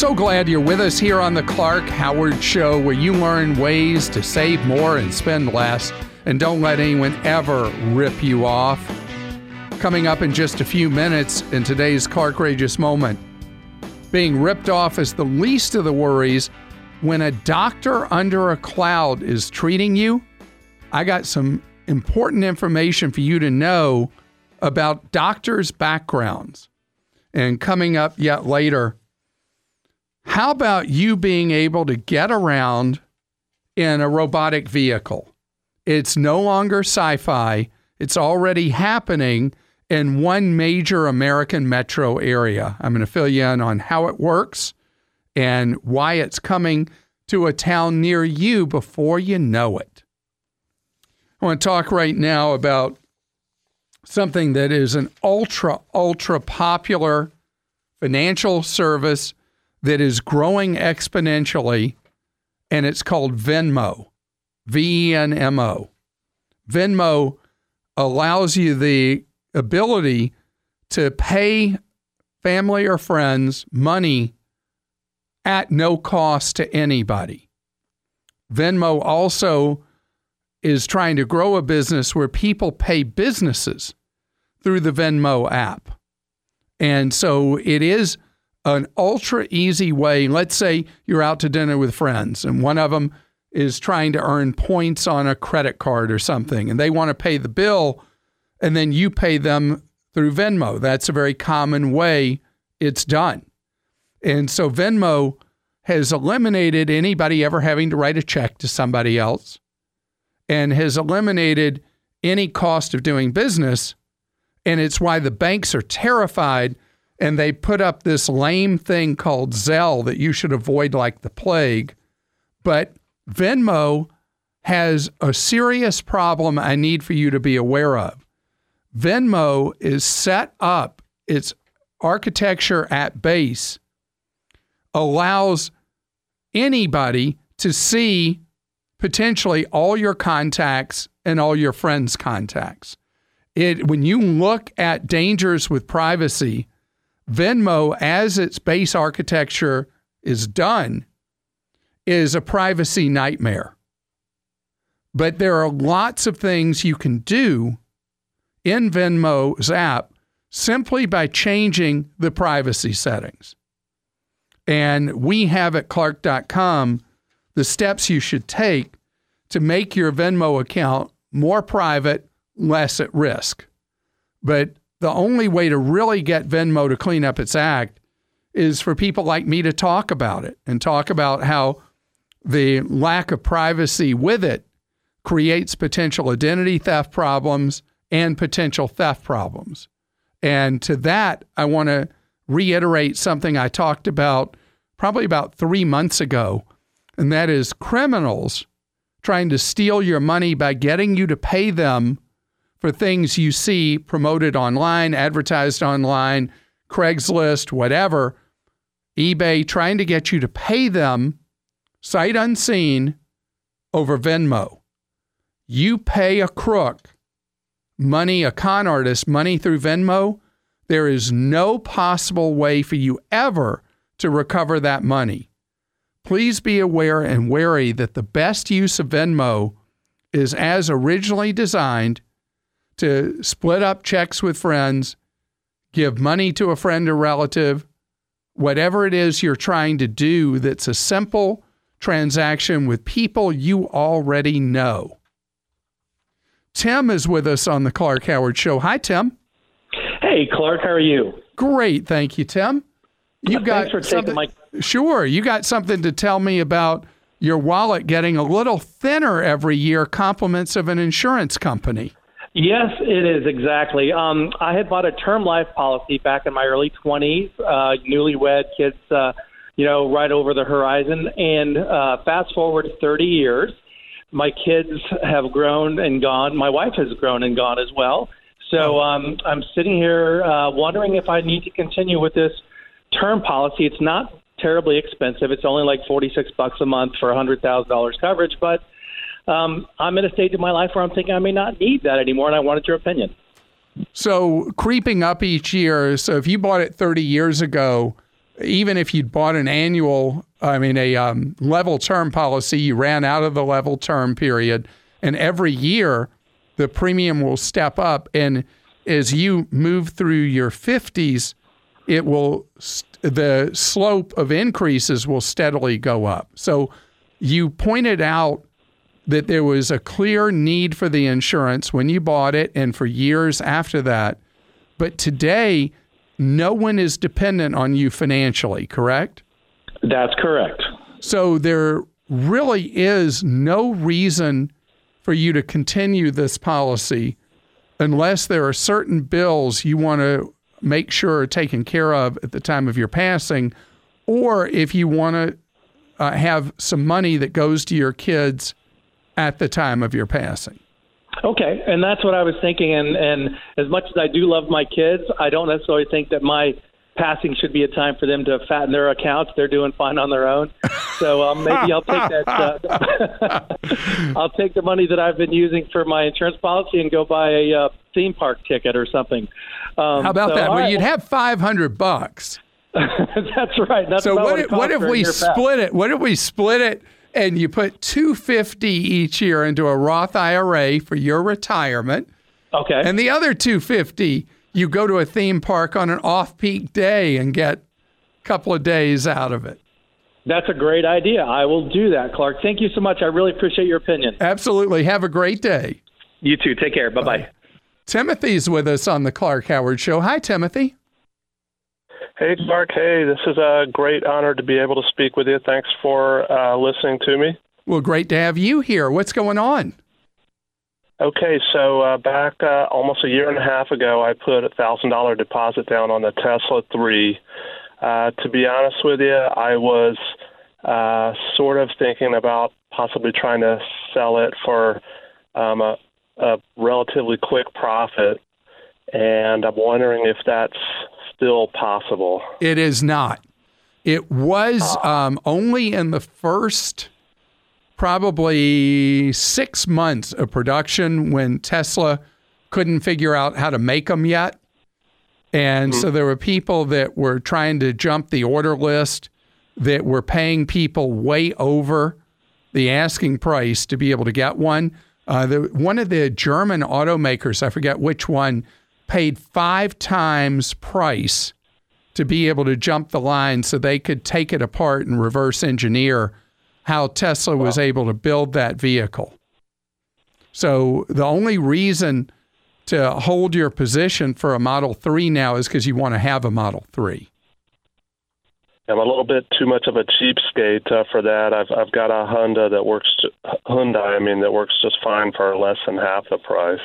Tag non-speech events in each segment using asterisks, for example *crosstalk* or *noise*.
So glad you're with us here on the Clark Howard Show, where you learn ways to save more and spend less, and don't let anyone ever rip you off. Coming up in just a few minutes in today's Clark Rageous moment, being ripped off is the least of the worries when a doctor under a cloud is treating you. I got some important information for you to know about doctors' backgrounds. And coming up yet later, how about you being able to get around in a robotic vehicle? It's no longer sci fi, it's already happening in one major American metro area. I'm going to fill you in on how it works and why it's coming to a town near you before you know it. I want to talk right now about something that is an ultra, ultra popular financial service that is growing exponentially, and it's called Venmo. V E N M O. Venmo allows you the ability to pay family or friends money at no cost to anybody. Venmo also is trying to grow a business where people pay businesses through the Venmo app. And so it is an ultra easy way. Let's say you're out to dinner with friends, and one of them is trying to earn points on a credit card or something, and they want to pay the bill, and then you pay them through Venmo. That's a very common way it's done. And so Venmo has eliminated anybody ever having to write a check to somebody else and has eliminated any cost of doing business. And it's why the banks are terrified and they put up this lame thing called Zelle that you should avoid like the plague. But Venmo has a serious problem I need for you to be aware of. Venmo is set up, its architecture at base allows anybody to see potentially all your contacts and all your friends' contacts. It when you look at dangers with privacy, Venmo, as its base architecture is done, is a privacy nightmare. But there are lots of things you can do in Venmo's app simply by changing the privacy settings. And we have at clark.com the steps you should take to make your Venmo account more private, less at risk. But the only way to really get Venmo to clean up its act is for people like me to talk about it and talk about how the lack of privacy with it creates potential identity theft problems and potential theft problems. And to that, I want to reiterate something I talked about probably about three months ago, and that is criminals trying to steal your money by getting you to pay them for things you see promoted online, advertised online, Craigslist, whatever, eBay, trying to get you to pay them sight unseen over Venmo. You pay a crook money, a con artist, money through Venmo, there is no possible way for you ever to recover that money. Please be aware and wary that the best use of Venmo is as originally designed to split up checks with friends, give money to a friend or relative, whatever it is you're trying to do that's a simple transaction with people you already know. Tim is with us on the Clark Howard Show. Hi, Tim. Hey, Clark. How are you? Great, thank you, Tim. You uh, got for taking my. Sure, you got something to tell me about your wallet getting a little thinner every year. Compliments of an insurance company. Yes, it is exactly. Um, I had bought a term life policy back in my early 20s, uh, newlywed kids, uh, you know, right over the horizon. And uh, fast forward 30 years, my kids have grown and gone. My wife has grown and gone as well. So um, I'm sitting here uh, wondering if I need to continue with this term policy. It's not terribly expensive. It's only like 46 bucks a month for $100,000 coverage, but um, I'm in a stage of my life where I'm thinking I may not need that anymore, and I wanted your opinion. So creeping up each year. So if you bought it 30 years ago, even if you'd bought an annual, I mean, a um, level term policy, you ran out of the level term period, and every year the premium will step up. And as you move through your 50s, it will, the slope of increases will steadily go up. So you pointed out that there was a clear need for the insurance when you bought it and for years after that. But today, no one is dependent on you financially, correct? That's correct. So there really is no reason for you to continue this policy unless there are certain bills you want to make sure are taken care of at the time of your passing, or if you want to uh, have some money that goes to your kids at the time of your passing. Okay, and that's what I was thinking. And and as much as I do love my kids, I don't necessarily think that my passing should be a time for them to fatten their accounts. They're doing fine on their own. So um, maybe I'll take that. Uh, *laughs* I'll take the money that I've been using for my insurance policy and go buy a uh, theme park ticket or something. Um, How about so, that? Well, right. you'd have five hundred bucks. *laughs* that's right. That's so what? If, what if we split it? What if we split it? And you put 250 each year into a Roth IRA for your retirement. Okay. And the other 250 you go to a theme park on an off-peak day and get a couple of days out of it. That's a great idea. I will do that, Clark. Thank you so much. I really appreciate your opinion. Absolutely. Have a great day. You too. Take care. Bye-bye. Bye. Timothy's with us on the Clark Howard Show. Hi, Timothy. Hey, Mark. Hey, this is a great honor to be able to speak with you. Thanks for uh, listening to me. Well, great to have you here. What's going on? Okay, so uh, back uh, almost a year and a half ago, I put a thousand dollar deposit down on the Tesla three. Uh, to be honest with you, I was uh, sort of thinking about possibly trying to sell it for um, a, a relatively quick profit, and I'm wondering if that's still possible? It is not. It was ah. um, only in the first probably six months of production when Tesla couldn't figure out how to make them yet. And mm-hmm. so there were people that were trying to jump the order list that were paying people way over the asking price to be able to get one. Uh, the, one of the German automakers, I forget which one, paid five times price to be able to jump the line so they could take it apart and reverse engineer how Tesla was able to build that vehicle. So the only reason to hold your position for a Model 3 now is because you want to have a Model 3. I'm a little bit too much of a cheapskate uh, for that. I've I've got a Honda that works Hyundai. I mean that works just fine for less than half the price.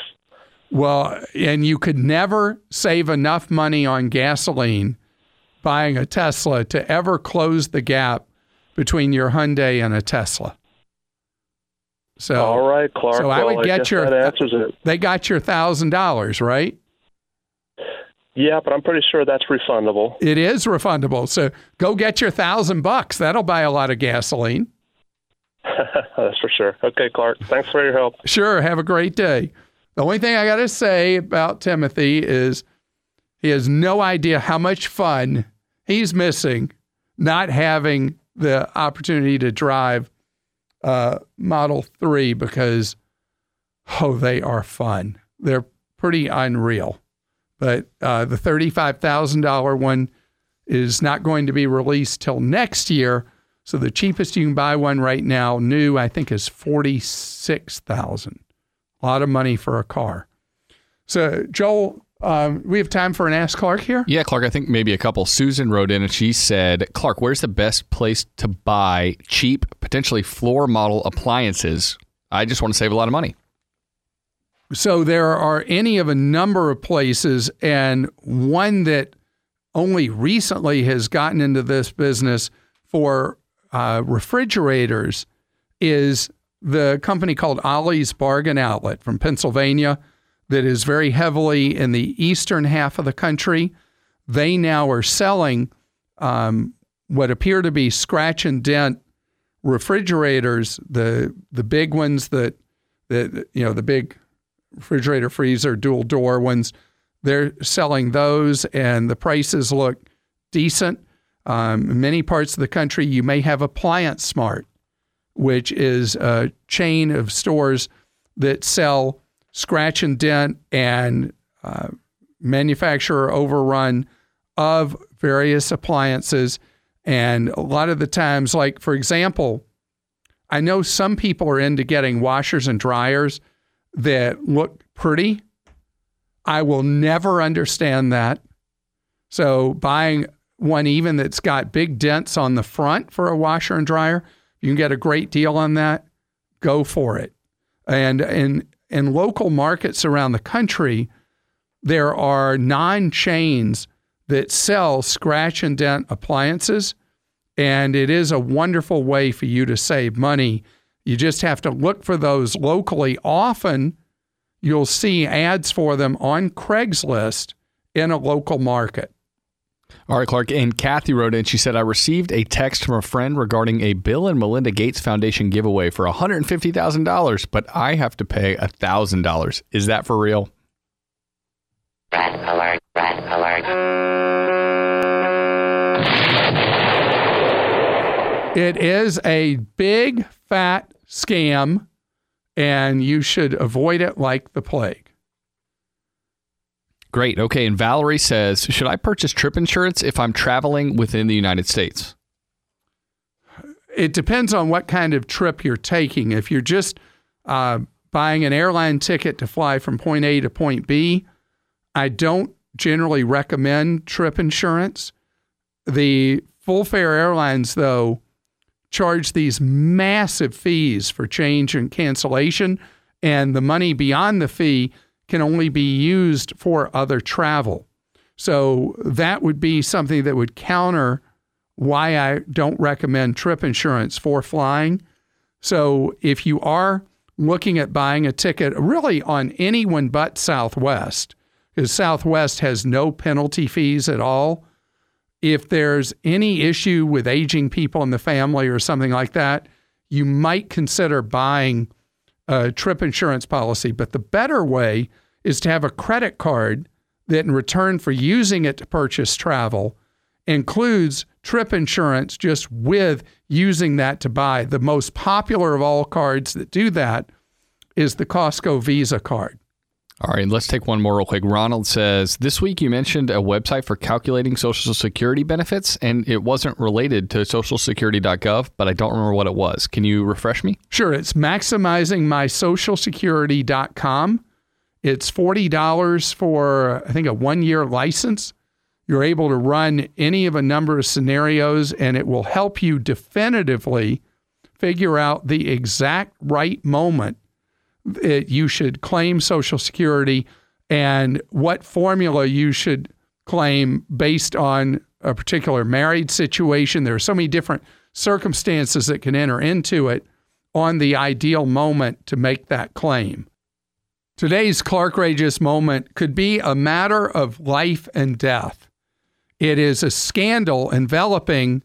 Well, and you could never save enough money on gasoline buying a Tesla to ever close the gap between your Hyundai and a Tesla. So all right, Clark. So I would well, get I your. That answers it. They got your thousand dollars, right? Yeah, but I'm pretty sure that's refundable. It is refundable. So go get your thousand bucks. That'll buy a lot of gasoline. *laughs* that's for sure. Okay, Clark. Thanks for your help. Sure. Have a great day. The only thing I got to say about Timothy is he has no idea how much fun he's missing not having the opportunity to drive uh, Model 3 because, oh, they are fun. They're pretty unreal. But uh, the $35,000 one is not going to be released till next year. So the cheapest you can buy one right now, new, I think, is 46000 a lot of money for a car. So, Joel, um, we have time for an Ask Clark here? Yeah, Clark, I think maybe a couple. Susan wrote in and she said, Clark, where's the best place to buy cheap, potentially floor model appliances? I just want to save a lot of money. So there are any of a number of places, and one that only recently has gotten into this business for uh, refrigerators is the company called Ollie's Bargain Outlet from Pennsylvania that is very heavily in the eastern half of the country. They now are selling um, what appear to be scratch and dent refrigerators, the the big ones that that you know the big refrigerator freezer dual door ones. They're selling those, and the prices look decent. Um, in many parts of the country, you may have Appliance Smart, which is a chain of stores that sell scratch and dent and uh, manufacturer overrun of various appliances. And a lot of the times, like for example, I know some people are into getting washers and dryers that look pretty. I will never understand that. So buying one even that's got big dents on the front for a washer and dryer, you can get a great deal on that. Go for it. And in in local markets around the country, there are nine chains that sell scratch and dent appliances. And it is a wonderful way for you to save money. You just have to look for those locally. Often you'll see ads for them on Craigslist in a local market. All right, Clark. And Kathy wrote in. She said, I received a text from a friend regarding a Bill and Melinda Gates Foundation giveaway for $150,000, but I have to pay $1,000. Is that for real? Red alert, red alert. It is a big, fat scam, and you should avoid it like the plague. Great. Okay. And Valerie says, should I purchase trip insurance if I'm traveling within the United States? It depends on what kind of trip you're taking. If you're just uh, buying an airline ticket to fly from point A to point B, I don't generally recommend trip insurance. The full fare airlines, though, charge these massive fees for change and cancellation, and the money beyond the fee can only be used for other travel. So that would be something that would counter why I don't recommend trip insurance for flying. So if you are looking at buying a ticket really on anyone but Southwest, because Southwest has no penalty fees at all. If there's any issue with aging people in the family or something like that, you might consider buying a trip insurance policy. But the better way is to have a credit card that, in return for using it to purchase travel, includes trip insurance just with using that to buy. The most popular of all cards that do that is the Costco Visa card. All right, let's take one more real quick. Ronald says, This week you mentioned a website for calculating Social Security benefits, and it wasn't related to socialsecurity.gov, but I don't remember what it was. Can you refresh me? Sure. It's maximizingmysocialsecurity.com. It's $40 for, I think, a one year license. You're able to run any of a number of scenarios, and it will help you definitively figure out the exact right moment it, you should claim Social Security and what formula you should claim based on a particular married situation. There are so many different circumstances that can enter into it on the ideal moment to make that claim. Today's Clark Rageous moment could be a matter of life and death. It is a scandal enveloping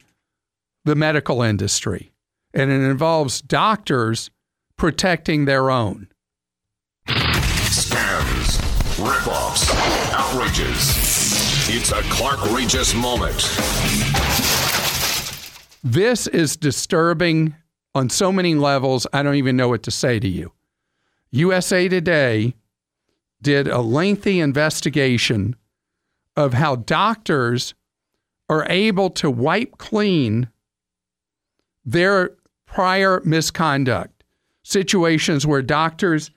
the medical industry, and it involves doctors protecting their own. Scams, ripoffs, outrages. It's a Clark Rageous moment. This is disturbing on so many levels, I don't even know what to say to you. USA Today did a lengthy investigation of how doctors are able to wipe clean their prior misconduct situations where doctors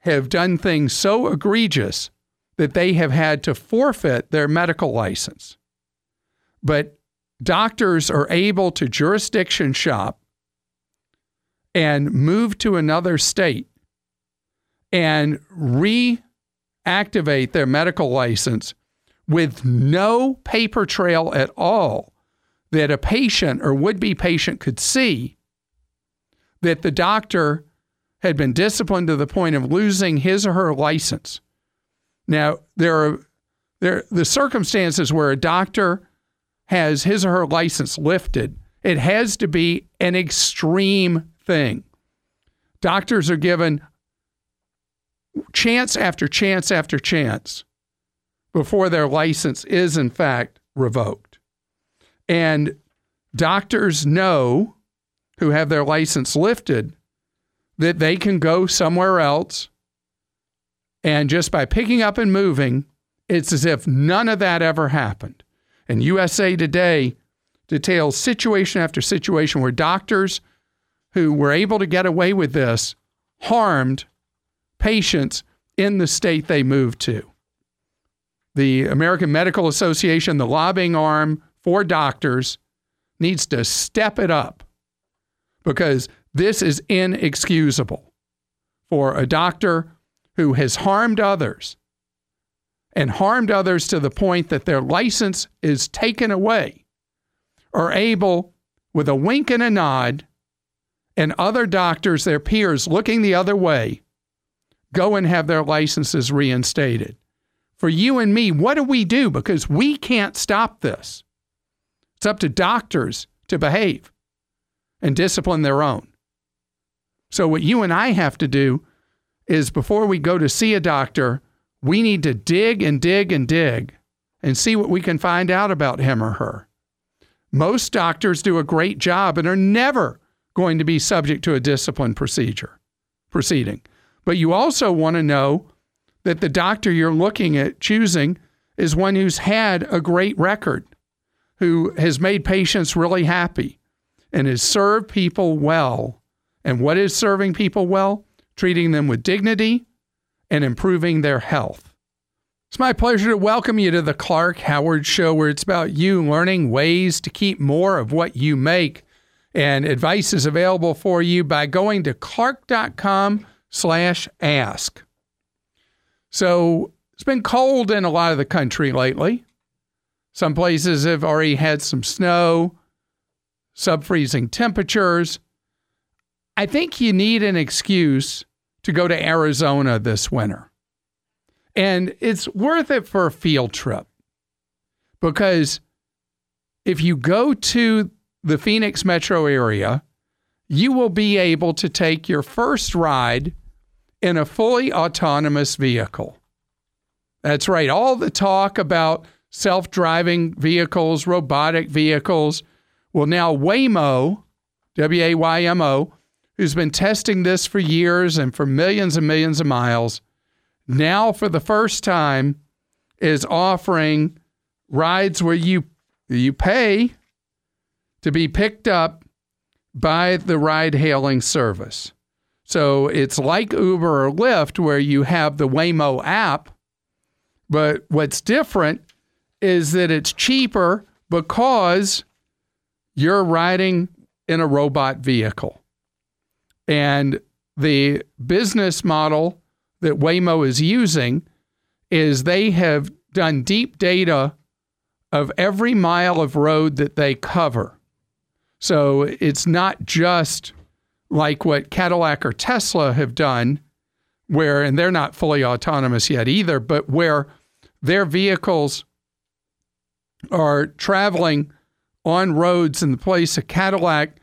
have done things so egregious that they have had to forfeit their medical license. But doctors are able to jurisdiction shop and move to another state and reactivate their medical license with no paper trail at all that a patient or would be patient could see that the doctor had been disciplined to the point of losing his or her license. Now, there are there the circumstances where a doctor has his or her license lifted, it has to be an extreme thing. Doctors are given chance after chance after chance before their license is in fact revoked. And doctors know who have their license lifted that they can go somewhere else. And just by picking up and moving, it's as if none of that ever happened. And USA Today details situation after situation where doctors who were able to get away with this harmed patients in the state they moved to. The American Medical Association, the lobbying arm for doctors, needs to step it up because this is inexcusable for a doctor who has harmed others and harmed others to the point that their license is taken away are able, with a wink and a nod, and other doctors, their peers, looking the other way, go and have their licenses reinstated. For you and me, what do we do? Because we can't stop this. It's up to doctors to behave and discipline their own. So, what you and I have to do is before we go to see a doctor, we need to dig and dig and dig and see what we can find out about him or her. Most doctors do a great job and are never going to be subject to a discipline procedure proceeding. But you also want to know that the doctor you're looking at choosing is one who's had a great record, who has made patients really happy and is served people well. And what is serving people well? Treating them with dignity and improving their health. It's my pleasure to welcome you to the Clark Howard Show, where it's about you learning ways to keep more of what you make. And advice is available for you by going to clark.com slash ask. So it's been cold in a lot of the country lately. Some places have already had some snow, sub freezing temperatures. I think you need an excuse to go to Arizona this winter. And it's worth it for a field trip because if you go to the Phoenix metro area, you will be able to take your first ride in a fully autonomous vehicle. That's right. All the talk about self driving vehicles, robotic vehicles. Well, now Waymo, W A Y M O, who's been testing this for years and for millions and millions of miles, now for the first time is offering rides where you you pay to be picked up by the ride hailing service. So it's like Uber or Lyft where you have the Waymo app, but what's different is that it's cheaper because you're riding in a robot vehicle. And the business model that Waymo is using is they have done deep data of every mile of road that they cover. So it's not just like what Cadillac or Tesla have done, where, and they're not fully autonomous yet either, but where their vehicles are traveling on roads in the place of Cadillac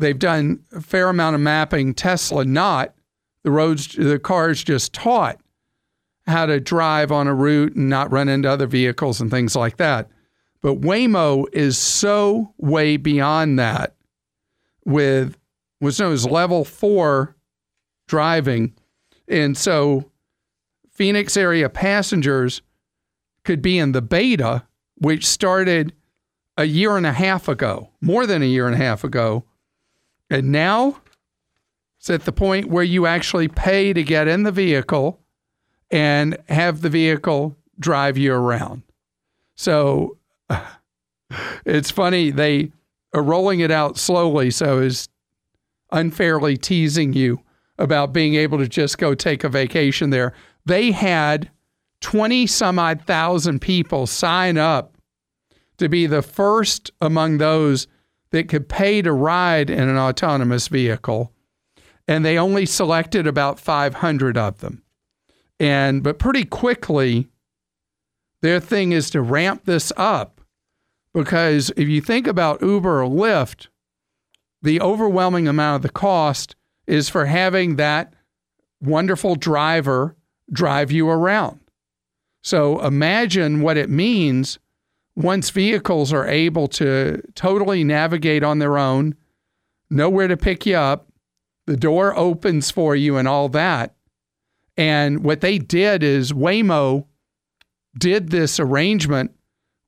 They've done a fair amount of mapping. Tesla not. The roads, the cars just taught how to drive on a route and not run into other vehicles and things like that. But Waymo is so way beyond that with what's known as level four driving. And so Phoenix area passengers could be in the beta, which started a year and a half ago, more than a year and a half ago, and now it's at the point where you actually pay to get in the vehicle and have the vehicle drive you around. So *sighs* it's funny, they are rolling it out slowly, so is unfairly teasing you about being able to just go take a vacation there. They had 20 some odd thousand people sign up to be the first among those that could pay to ride in an autonomous vehicle, and they only selected about 500 of them. And but pretty quickly, their thing is to ramp this up because if you think about Uber or Lyft, the overwhelming amount of the cost is for having that wonderful driver drive you around. So imagine what it means once vehicles are able to totally navigate on their own, know where to pick you up, the door opens for you, and all that. And what they did is Waymo did this arrangement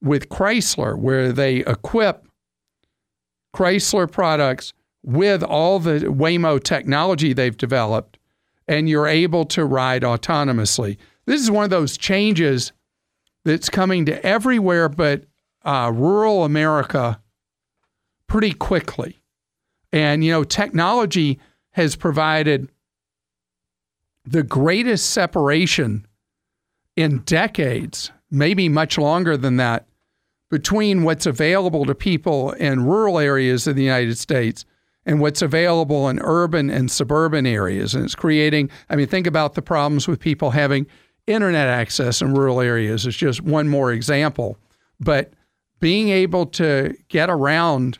with Chrysler where they equip Chrysler products with all the Waymo technology they've developed, and you're able to ride autonomously. This is one of those changes that's coming to everywhere but uh, rural America pretty quickly. And, you know, technology has provided the greatest separation in decades, maybe much longer than that, between what's available to people in rural areas of the United States and what's available in urban and suburban areas. And it's creating, I mean, think about the problems with people having internet access in rural areas. is just one more example. But being able to get around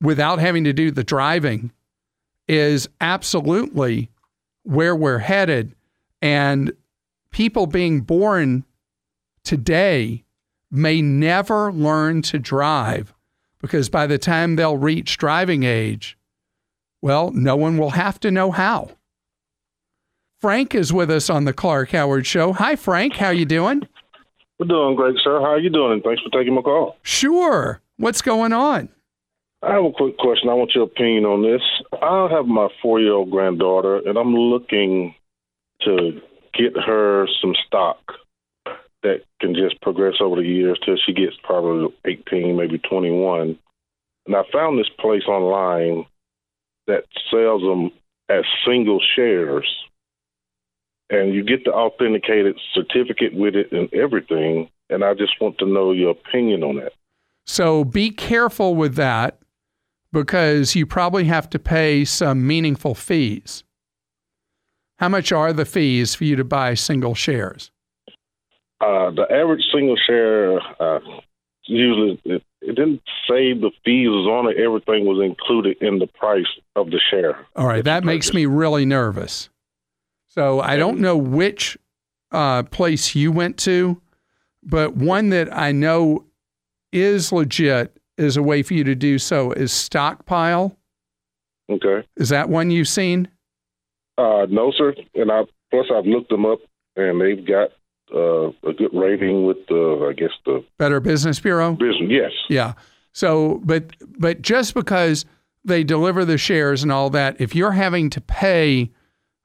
without having to do the driving is absolutely where we're headed. And people being born today may never learn to drive because by the time they'll reach driving age, well, no one will have to know how. Frank is with us on the Clark Howard Show. Hi, Frank. How you doing? We're doing great, sir. How are you doing? Thanks for taking my call. Sure. What's going on? I have a quick question. I want your opinion on this. I have my four-year-old granddaughter, and I'm looking to get her some stock that can just progress over the years till she gets probably 18, maybe 21. And I found this place online that sells them as single shares. And you get the authenticated certificate with it and everything. And I just want to know your opinion on that. So be careful with that because you probably have to pay some meaningful fees. How much are the fees for you to buy single shares? Uh, the average single share, uh, usually it, it, didn't say the fees was on it. Everything was included in the price of the share. All right, that, that makes me really nervous. So I don't know which uh, place you went to, but one that I know is legit is a way for you to do so is Stockpile. Okay. Is that one you've seen? Uh, no, sir. And I plus I've looked them up, and they've got uh, a good rating with the, I guess the Better Business Bureau. Business, yes. Yeah. So, but but just because they deliver the shares and all that, if you're having to pay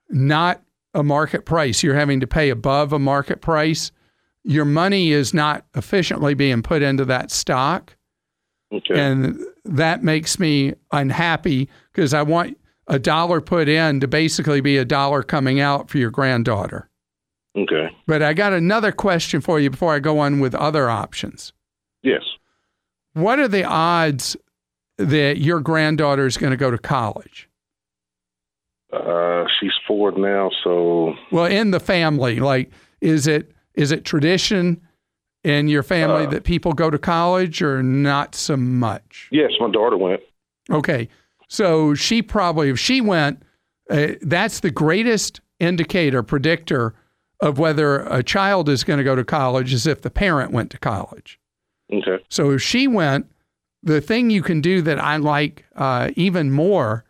not a market price, you're having to pay above a market price, your money is not efficiently being put into that stock. Okay. And that makes me unhappy because I want a dollar put in to basically be a dollar coming out for your granddaughter. Okay. But I got another question for you before I go on with other options. Yes. What are the odds that your granddaughter is going to go to college? Uh, she's four now, so. Well, in the family, like, is it is it tradition in your family uh, that people go to college, or not so much? Yes, my daughter went. Okay, so she probably, if she went, uh, that's the greatest indicator, predictor of whether a child is going to go to college is if the parent went to college. Okay. So if she went, the thing you can do that I like uh, even more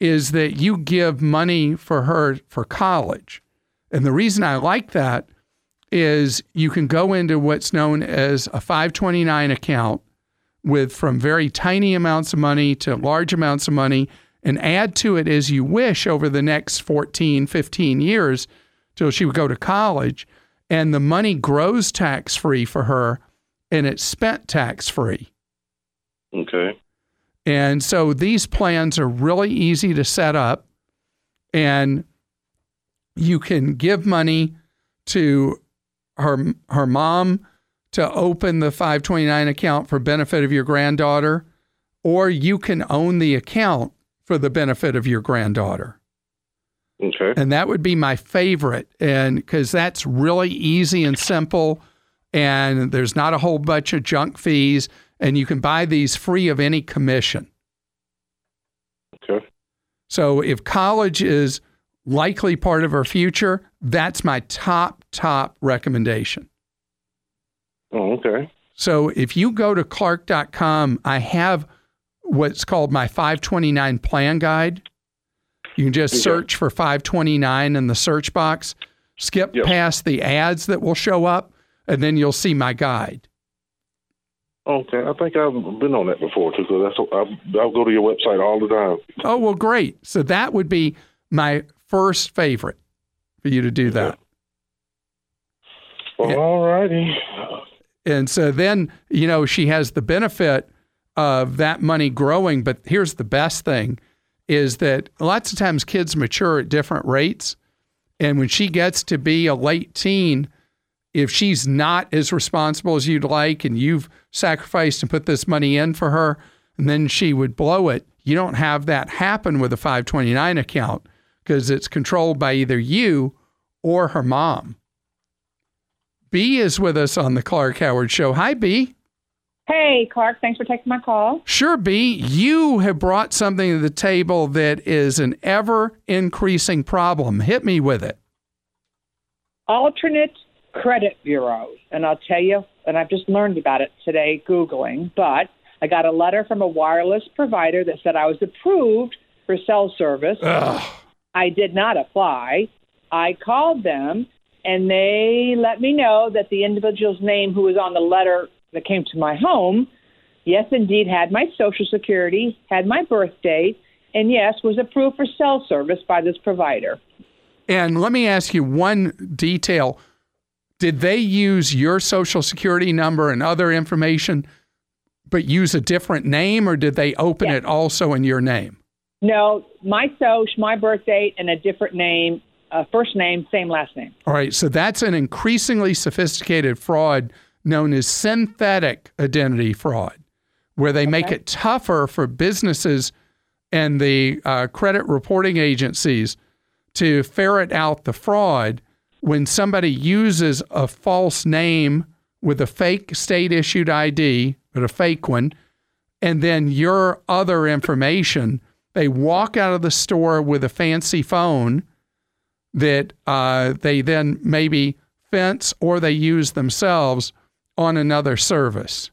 is that you give money for her for college. And the reason I like that is you can go into what's known as a 529 account with from very tiny amounts of money to large amounts of money and add to it as you wish over the next 14, 15 years till she would go to college, and the money grows tax free for her and it's spent tax free. Okay. And so these plans are really easy to set up, and you can give money to her her mom to open the 529 account for benefit of your granddaughter, or you can own the account for the benefit of your granddaughter. Okay. And that would be my favorite. And because that's really easy and simple. And there's not a whole bunch of junk fees. And you can buy these free of any commission. Okay. So if college is likely part of our future, that's my top, top recommendation. Oh, okay. So if you go to clark.com, I have what's called my 529 plan guide. You can just Okay. search for 529 in the search box, skip Yes. past the ads that will show up, and then you'll see my guide. Okay, I think I've been on that before too. So that's I, I'll go to your website all the time. Oh, well, great. So that would be my first favorite for you to do that. Well, all righty. And so then, you know, she has the benefit of that money growing. But here's the best thing is that lots of times kids mature at different rates. And when she gets to be a late teen, if she's not as responsible as you'd like and you've sacrificed and put this money in for her, and then she would blow it, you don't have that happen with a 529 account because it's controlled by either you or her mom. B is with us on the Clark Howard Show. Hi, B. Hey, Clark, thanks for taking my call. Sure, B. You have brought something to the table that is an ever increasing problem. Hit me with it. Alternate credit bureaus. And I'll tell you, and I've just learned about it today Googling, but I got a letter from a wireless provider that said I was approved for cell service. I did not apply. I called them and they let me know that the individual's name who was on the letter that came to my home, yes, indeed, had my social security, had my birth date, and yes, was approved for cell service by this provider. And let me ask you one detail. Did they use your social security number and other information, but use a different name, or did they open Yes. it also in your name? No, my social, my birth date, and a different name, uh, first name, same last name. All right, so that's an increasingly sophisticated fraud known as synthetic identity fraud, where they make it tougher for businesses and the uh, credit reporting agencies to ferret out the fraud when somebody uses a false name with a fake state issued ID, but a fake one, and then your other information. They walk out of the store with a fancy phone that uh, they then maybe fence or they use themselves on another service.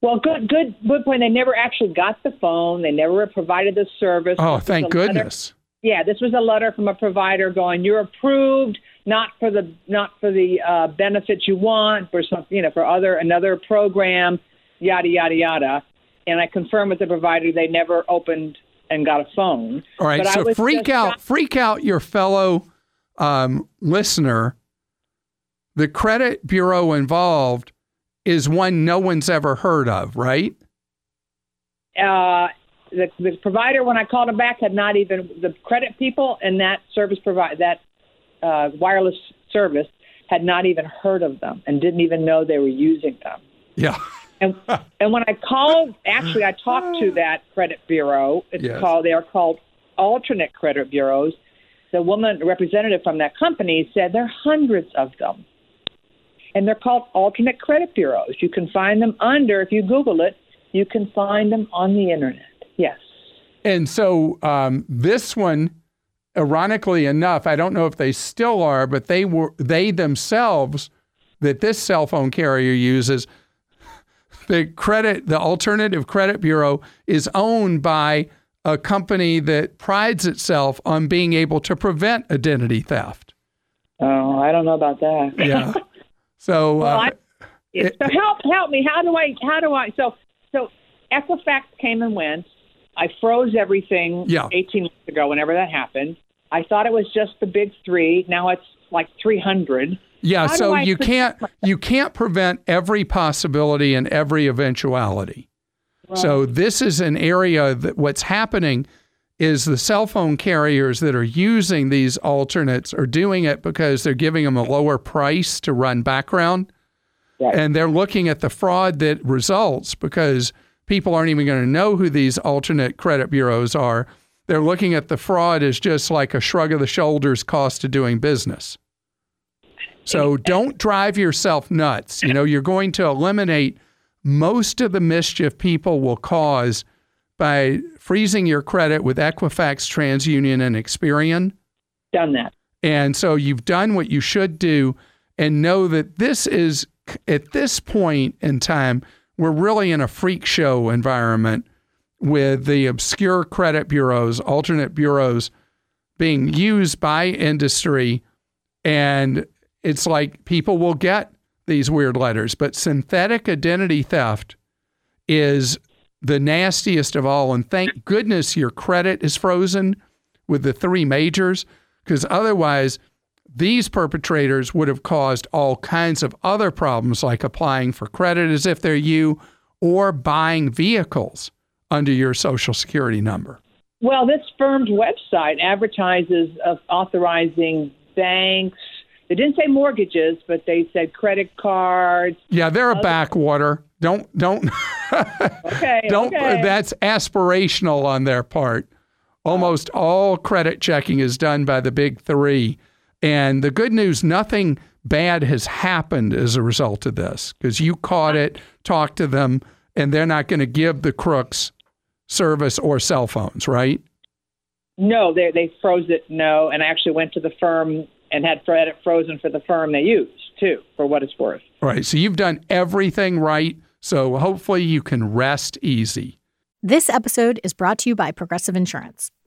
Well, good, good, good point. They never actually got the phone. They never provided the service. Oh, thank goodness. Yeah, this was a letter from a provider going, "You're approved, not for the not for the uh, benefits you want, for some, you know, for other another program, yada yada yada." And I confirmed with the provider they never opened and got a phone. All right, But so freak out, shocked- freak out your fellow um, listener. The credit bureau involved is one no one's ever heard of, right? uh, the, the provider when I called him back had not even the credit people and that service provide that uh, wireless service had not even heard of them and didn't even know they were using them. Yeah. And and when I called, actually, I talked to that credit bureau. It's Yes. called they are called alternate credit bureaus. The woman representative from that company said there are hundreds of them, and they're called alternate credit bureaus. You can find them under if you Google it. You can find them on the internet. Yes. And so um, this one, ironically enough, I don't know if they still are, but they were they themselves that this cell phone carrier uses. *laughs* The credit, the alternative credit bureau, is owned by a company that prides itself on being able to prevent identity theft. Oh, I don't know about that. Yeah. *laughs* So Well, uh, I, so help help me. How do I how do I so so Equifax came and went. I froze everything Yeah. 18 months ago. Whenever that happened, I thought it was just the big three. Now it's like 300. yeah, how so you can't you can't prevent every possibility and every eventuality. So this is an area that what's happening is the cell phone carriers that are using these alternates are doing it because they're giving them a lower price to run background. Right. And they're looking at the fraud that results because people aren't even going to know who these alternate credit bureaus are. They're looking at the fraud as just like a shrug of the shoulders cost of doing business. So don't drive yourself nuts. You know, you're going to eliminate most of the mischief people will cause by freezing your credit with Equifax, TransUnion, and Experian. Done that. And so you've done what you should do and know that this is at this point in time, we're really in a freak show environment with the obscure credit bureaus, alternate bureaus being used by industry. And it's like people will get these weird letters, but synthetic identity theft is the nastiest of all. And thank goodness your credit is frozen with the three majors, because otherwise, these perpetrators would have caused all kinds of other problems, like applying for credit as if they're you or buying vehicles under your social security number. Well, this firm's website advertises of authorizing banks. They didn't say mortgages, but they said credit cards. Yeah, they're a backwater. Don't don't Okay. *laughs* don't okay. that's aspirational on their part. Almost all credit checking is done by the big 3. And the good news nothing bad has happened as a result of this because you caught it, talked to them, and they're not going to give the crooks service or cell phones, right? No, they they froze it. No, and I actually went to the firm and had it frozen for the firm they used too, for what it's worth. Right. So you've done everything right. So hopefully you can rest easy. This episode is brought to you by Progressive Insurance.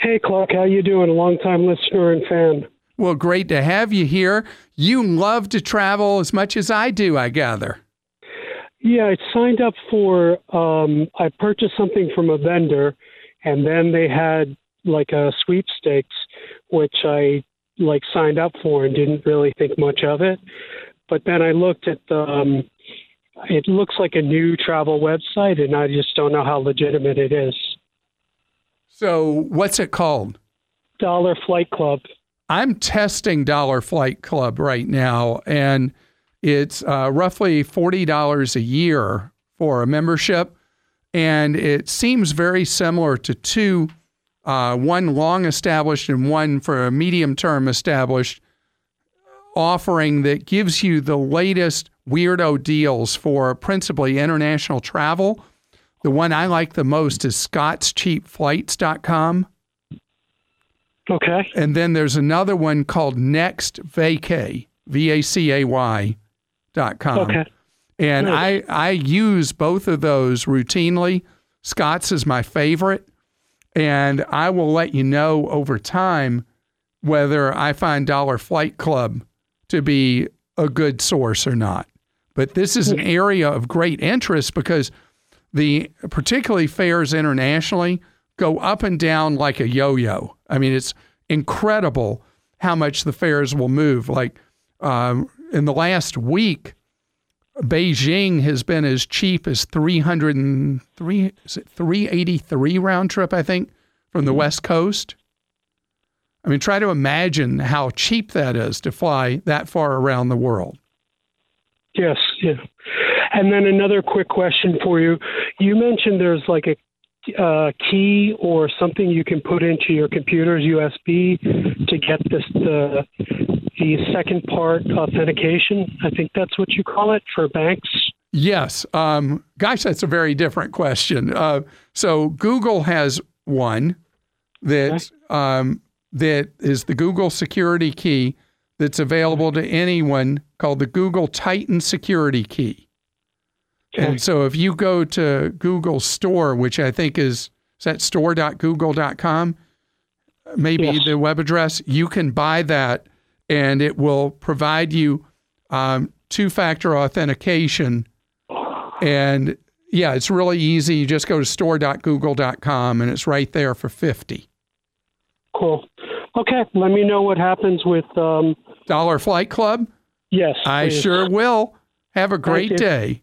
Hey, Clark, how you doing? A long-time listener and fan. Well, great to have you here. You love to travel as much as I do, I gather. Yeah, I signed up for. Um, I purchased something from a vendor, and then they had like a sweepstakes, which I like signed up for and didn't really think much of it. But then I looked at the. Um, it looks like a new travel website, and I just don't know how legitimate it is. So, what's it called? Dollar Flight Club. I'm testing Dollar Flight Club right now, and it's uh, roughly $40 a year for a membership. And it seems very similar to two uh, one long established and one for a medium term established offering that gives you the latest weirdo deals for principally international travel. The one I like the most is scottscheapflights.com. Okay. And then there's another one called Next Vacay, V A C A Y dot com. Okay. And Good. I, I use both of those routinely. Scott's is my favorite. And I will let you know over time whether I find Dollar Flight Club to be a good source or not. But this is an area of great interest because the particularly fares internationally go up and down like a yo-yo. I mean, it's incredible how much the fares will move. Like um, in the last week, Beijing has been as cheap as 303 is it 383 round trip I think from the west coast. I mean try to imagine how cheap that is to fly that far around the world. Yes, yeah. And then another quick question for you. You mentioned there's like a uh, key or something you can put into your computer's USB to get this the the second part authentication. I think that's what you call it for banks. Yes. Um, gosh, that's a very different question. Uh, so Google has one that um, that is the Google security key that's available to anyone called the Google Titan Security Key. And so if you go to Google Store, which I think is is that store.google.com, maybe Yes. the web address, you can buy that and it will provide you um, two factor authentication And yeah, it's really easy. You just go to store.google.com and it's right there for 50. Cool. Okay, let me know what happens with um, Dollar Flight Club? Yes. I please. sure will. Have a great day.